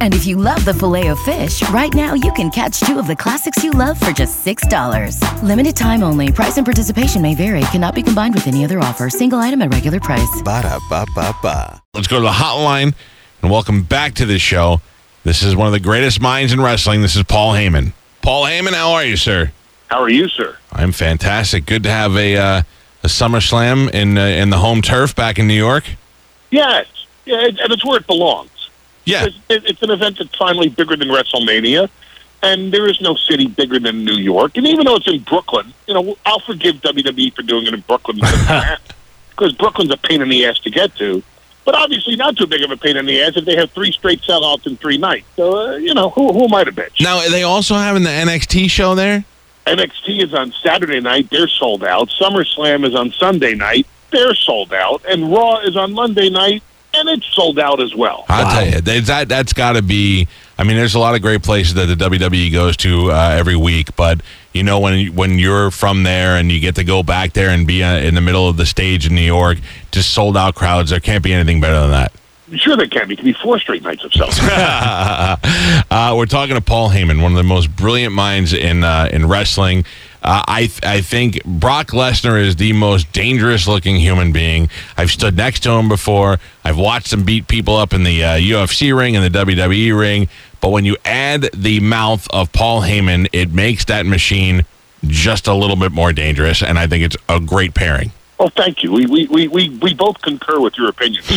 And if you love the filet of fish, right now you can catch two of the classics you love for just $6. Limited time only. Price and participation may vary. Cannot be combined with any other offer. Single item at regular price. Ba da ba ba ba. Let's go to the hotline and welcome back to the show. This is one of the greatest minds in wrestling. This is Paul Heyman. Paul Heyman, how are you, sir? How are you, sir? I'm fantastic. Good to have a uh, a SummerSlam in uh, in the home turf back in New York. Yes, yeah, it, and it's where it belongs. Yeah, It's, it, it's an event that's finally bigger than WrestleMania, and there is no city bigger than New York. And even though it's in Brooklyn, you know, I'll forgive WWE for doing it in Brooklyn because Brooklyn's a pain in the ass to get to. But obviously, not too big of a pain in the ass if they have three straight sellouts in three nights. So, uh, you know, who, who am I to bitch? Now are they also having the NXT show there. NXT is on Saturday night. They're sold out. SummerSlam is on Sunday night. They're sold out. And Raw is on Monday night, and it's sold out as well. I'll tell you, that, that that's got to be. I mean, there's a lot of great places that the WWE goes to uh, every week, but you know when when you're from there and you get to go back there and be uh, in the middle of the stage in New York, just sold out crowds. There can't be anything better than that. Sure, they can. It can be four straight nights of sales. uh, we're talking to Paul Heyman, one of the most brilliant minds in uh, in wrestling. Uh, I th- I think Brock Lesnar is the most dangerous looking human being. I've stood next to him before. I've watched him beat people up in the uh, UFC ring and the WWE ring. But when you add the mouth of Paul Heyman, it makes that machine just a little bit more dangerous. And I think it's a great pairing. oh, thank you. We, we, we, we, we both concur with your opinion.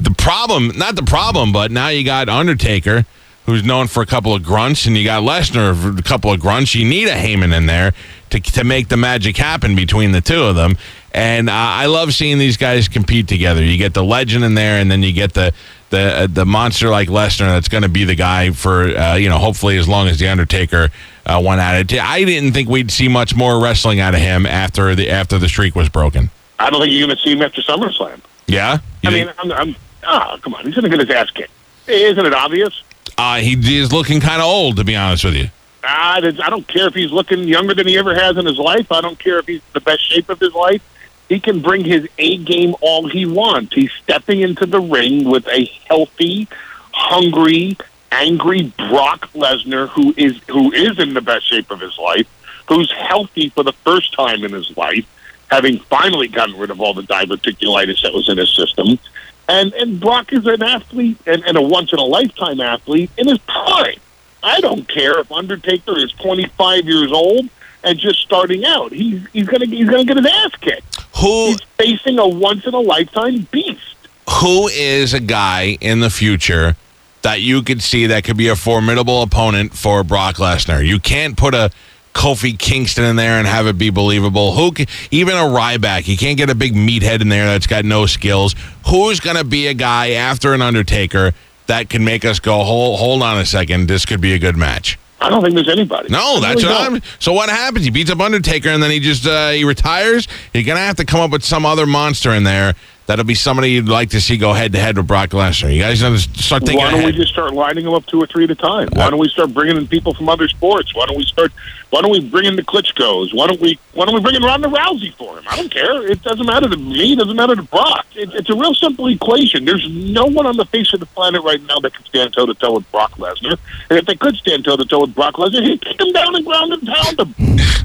The problem, not the problem, but now you got Undertaker, who's known for a couple of grunts, and you got Lesnar for a couple of grunts. You need a Heyman in there to to make the magic happen between the two of them. And uh, I love seeing these guys compete together. You get the legend in there, and then you get the the uh, the monster like Lesnar that's going to be the guy for uh, you know hopefully as long as the Undertaker uh, went at it. I didn't think we'd see much more wrestling out of him after the after the streak was broken. I don't think you're going to see him after SummerSlam. Yeah, You I think- mean, I'm, I'm oh, come on. He's going to get his ass kicked. Isn't it obvious? Uh, he is looking kind of old to be honest with you. Ah, I don't care if he's looking younger than he ever has in his life. I don't care if he's the best shape of his life. He can bring his A game all he wants. He's stepping into the ring with a healthy, hungry, angry Brock Lesnar who is who is in the best shape of his life, who's healthy for the first time in his life, having finally gotten rid of all the diverticulitis that was in his system. And and Brock is an athlete and, and a once in a lifetime athlete in his prime. I don't care if Undertaker is 25 years old and just starting out. He's he's gonna he's gonna get his ass kicked. Who He's facing a once in a lifetime beast. who is a guy in the future that you could see that could be a formidable opponent for Brock Lesnar? You can't put a Kofi Kingston in there and have it be believable. Who can, even a Ryback? You can't get a big meathead in there that's got no skills. Who's going to be a guy after an Undertaker that can make us go, hold, hold on a second, this could be a good match? I don't think there's anybody. No, that's really what don't. I'm. So what happens? He beats up Undertaker, and then he just uh, he retires. You're gonna have to come up with some other monster in there that'll be somebody you'd like to see go head to head with Brock Lesnar. You guys start thinking Why don't we just start lining them up two or three at a time? Why don't we start bringing in people from other sports? Why don't we start? Why don't we bring in the Klitschko's? Why don't we? Why don't we bring in Ronda Rousey for him? I don't care. It doesn't matter to me. It doesn't matter to Brock. It, it's a real simple equation. There's no one on the face of the planet right now that can stand toe to toe with Brock Lesnar. And if they could stand toe to toe with Brock Lesnar, he'd kick him down and ground and pound him.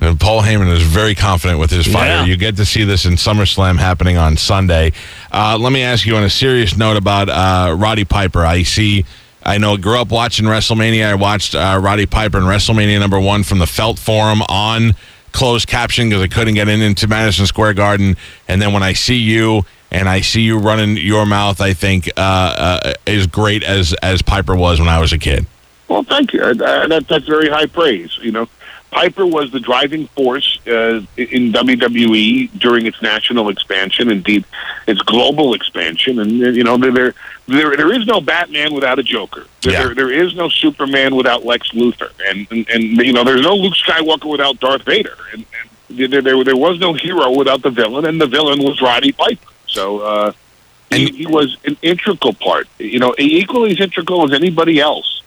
And Paul Heyman is very confident with his fire. Yeah. You get to see this in SummerSlam happening on Sunday. Uh, let me ask you on a serious note about uh, Roddy Piper. I see. I know. Grew up watching WrestleMania. I watched uh, Roddy Piper in WrestleMania number one from the Felt Forum on closed caption because I couldn't get in into Madison Square Garden. And then when I see you and I see you running your mouth, I think uh, uh, as great as as Piper was when I was a kid. Well, thank you. That, that's very high praise. You know, Piper was the driving force uh, in WWE during its national expansion, indeed its global expansion. And uh, you know, there there there, is no Batman without a Joker. There, Yeah. there, there is no Superman without Lex Luthor, and, and and you know, there's no Luke Skywalker without Darth Vader, and, and there, there there was no hero without the villain, and the villain was Roddy Piper. So. uh He, And- he was an integral part, you know, equally as integral as anybody else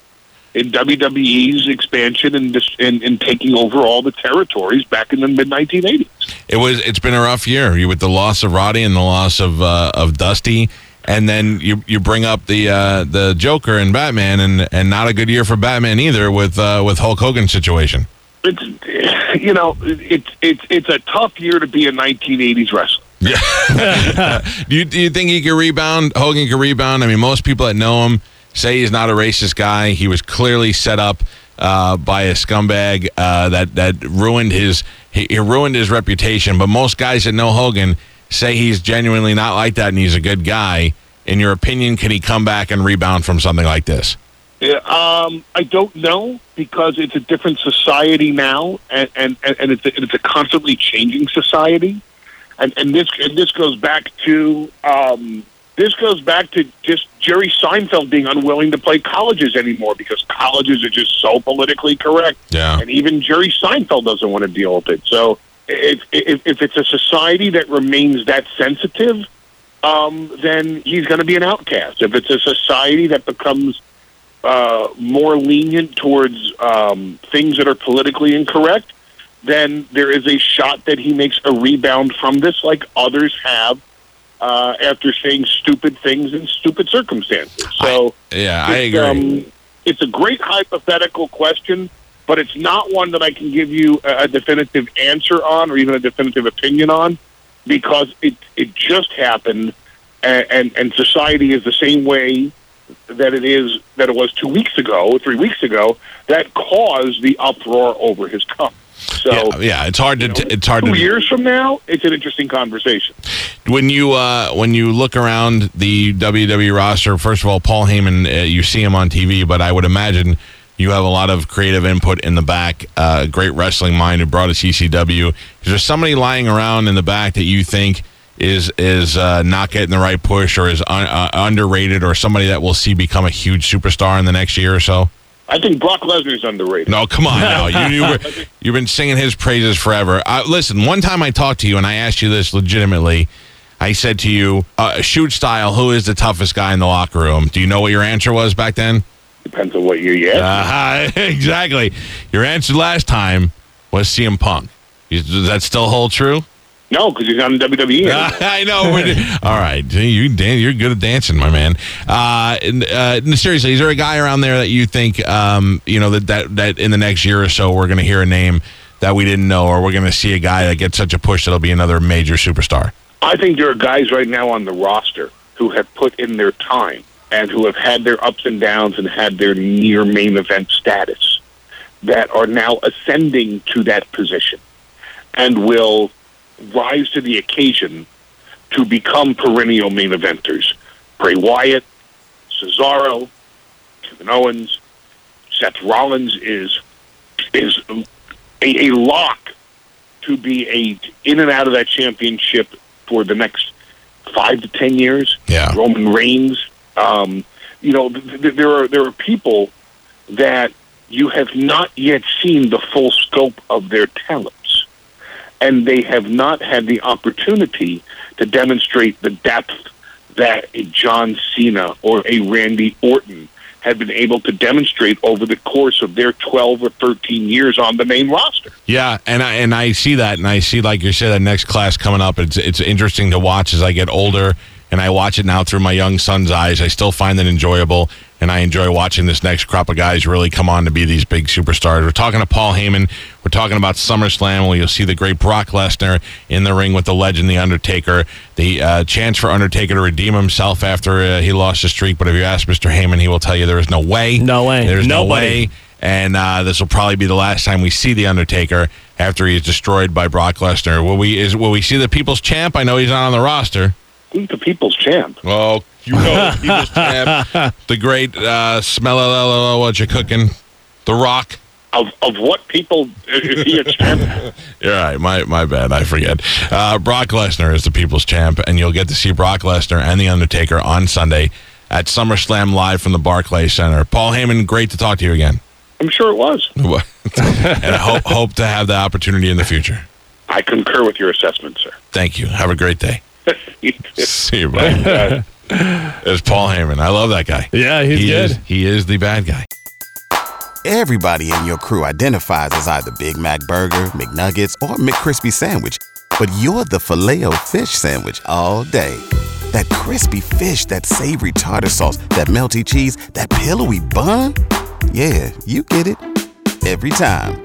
in WWE's expansion and dis- and, and taking over all the territories back in the mid 1980s. It was. It's been a rough year. You with the loss of Roddy and the loss of uh, of Dusty, and then you you bring up the uh, the Joker and Batman, and and not a good year for Batman either with uh, with Hulk Hogan's situation. It's you know, it's it's it's a tough year to be a 1980s wrestler. Do you do you think he can rebound? Hogan can rebound. I mean, most people that know him say he's not a racist guy. He was clearly set up uh, by a scumbag uh, that that ruined his he, he ruined his reputation. But most guys that know Hogan say he's genuinely not like that, and he's a good guy. In your opinion, can he come back and rebound from something like this? Yeah, um, I don't know because it's a different society now, and and, and it's a, it's a constantly changing society, and and this and this goes back to um, this goes back to just Jerry Seinfeld being unwilling to play colleges anymore because colleges are just so politically correct, Yeah. and even Jerry Seinfeld doesn't want to deal with it. So if if, if it's a society that remains that sensitive, um, then he's going to be an outcast. If it's a society that becomes uh, more lenient towards um, things that are politically incorrect, then there is a shot that he makes a rebound from this, like others have uh, after saying stupid things in stupid circumstances. So, Yeah, I agree. Um, it's a great hypothetical question, but it's not one that I can give you a, a definitive answer on or even a definitive opinion on because it it just happened, and, and and society is the same way that it is that it was two weeks ago, three weeks ago, that caused the uproar over his cup. So. yeah, yeah, it's hard to you know, it's hard two to years from now, it's an interesting conversation. when you uh, when you look around the WWE roster, first of all, Paul Heyman, uh, you see him on TV, but I would imagine you have a lot of creative input in the back. Uh, great wrestling mind who brought us ECW. Is there somebody lying around in the back that you think is is uh, not getting the right push or is un- uh, underrated or somebody that we'll see become a huge superstar in the next year or so? I think Brock Lesnar's underrated. No, come on now. You, you were, you've been singing his praises forever. Uh, listen, one time I talked to you and I asked you this legitimately. I said to you, uh, shoot style, who is the toughest guy in the locker room? Do you know what your answer was back then? Depends on what year you ask. Uh, exactly. Your answer last time was CM Punk. Is, does that still hold true? No, because he's in WWE. I know. All right, you dan- you're good at dancing, my man. Uh, and, uh, seriously, is there a guy around there that you think, um, you know, that, that that in the next year or so we're going to hear a name that we didn't know, or we're going to see a guy that gets such a push that'll be another major superstar? I think there are guys right now on the roster who have put in their time and who have had their ups and downs and had their near main event status that are now ascending to that position and will rise to the occasion to become perennial main eventers. Bray Wyatt, Cesaro, Kevin Owens, Seth Rollins is is a, a lock to be a in and out of that championship for the next five to ten years. Yeah. Roman Reigns. Um, you know, th- th- there are there are people that you have not yet seen the full scope of their talents, and they have not had the opportunity to demonstrate the depth that a John Cena or a Randy Orton have been able to demonstrate over the course of their 12 or 13 years on the main roster. Yeah, and I and I see that, and I see like you said that next class coming up. It's it's interesting to watch as I get older, and I watch it now through my young son's eyes. I still find it enjoyable, and I enjoy watching this next crop of guys really come on to be these big superstars. We're talking to Paul Heyman. We're talking about SummerSlam, where you'll see the great Brock Lesnar in the ring with the legend, The Undertaker. The uh, chance for Undertaker to redeem himself after uh, he lost his streak. But if you ask Mr. Heyman, he will tell you there is no way. No way. There's no Nobody. way and uh, this will probably be the last time we see the Undertaker after he is destroyed by Brock Lesnar. Will we is will we see the People's Champ? I know he's not on the roster. Who's the people's champ? Well, you know the People's Champ, the great uh, smell what you cooking, The Rock. Of, of what people is he a champ? You're right. My my bad. I forget. Uh, Brock Lesnar is the People's Champ, and you'll get to see Brock Lesnar and the Undertaker on Sunday at SummerSlam live from the Barclays Center. Paul Heyman, great to talk to you again, I'm sure it was. and I hope hope to have the opportunity in the future. I concur with your assessment, sir. Thank you. Have a great day. You- See you, bye. It's Paul Heyman. I love that guy. Yeah, he's he good. Is, he is the bad guy. Everybody in your crew identifies as either Big Mac Burger, McNuggets, or McCrispy Sandwich. But you're the filet fish Sandwich all day. That crispy fish, that savory tartar sauce, that melty cheese, that pillowy bun. Yeah, you get it. Every time.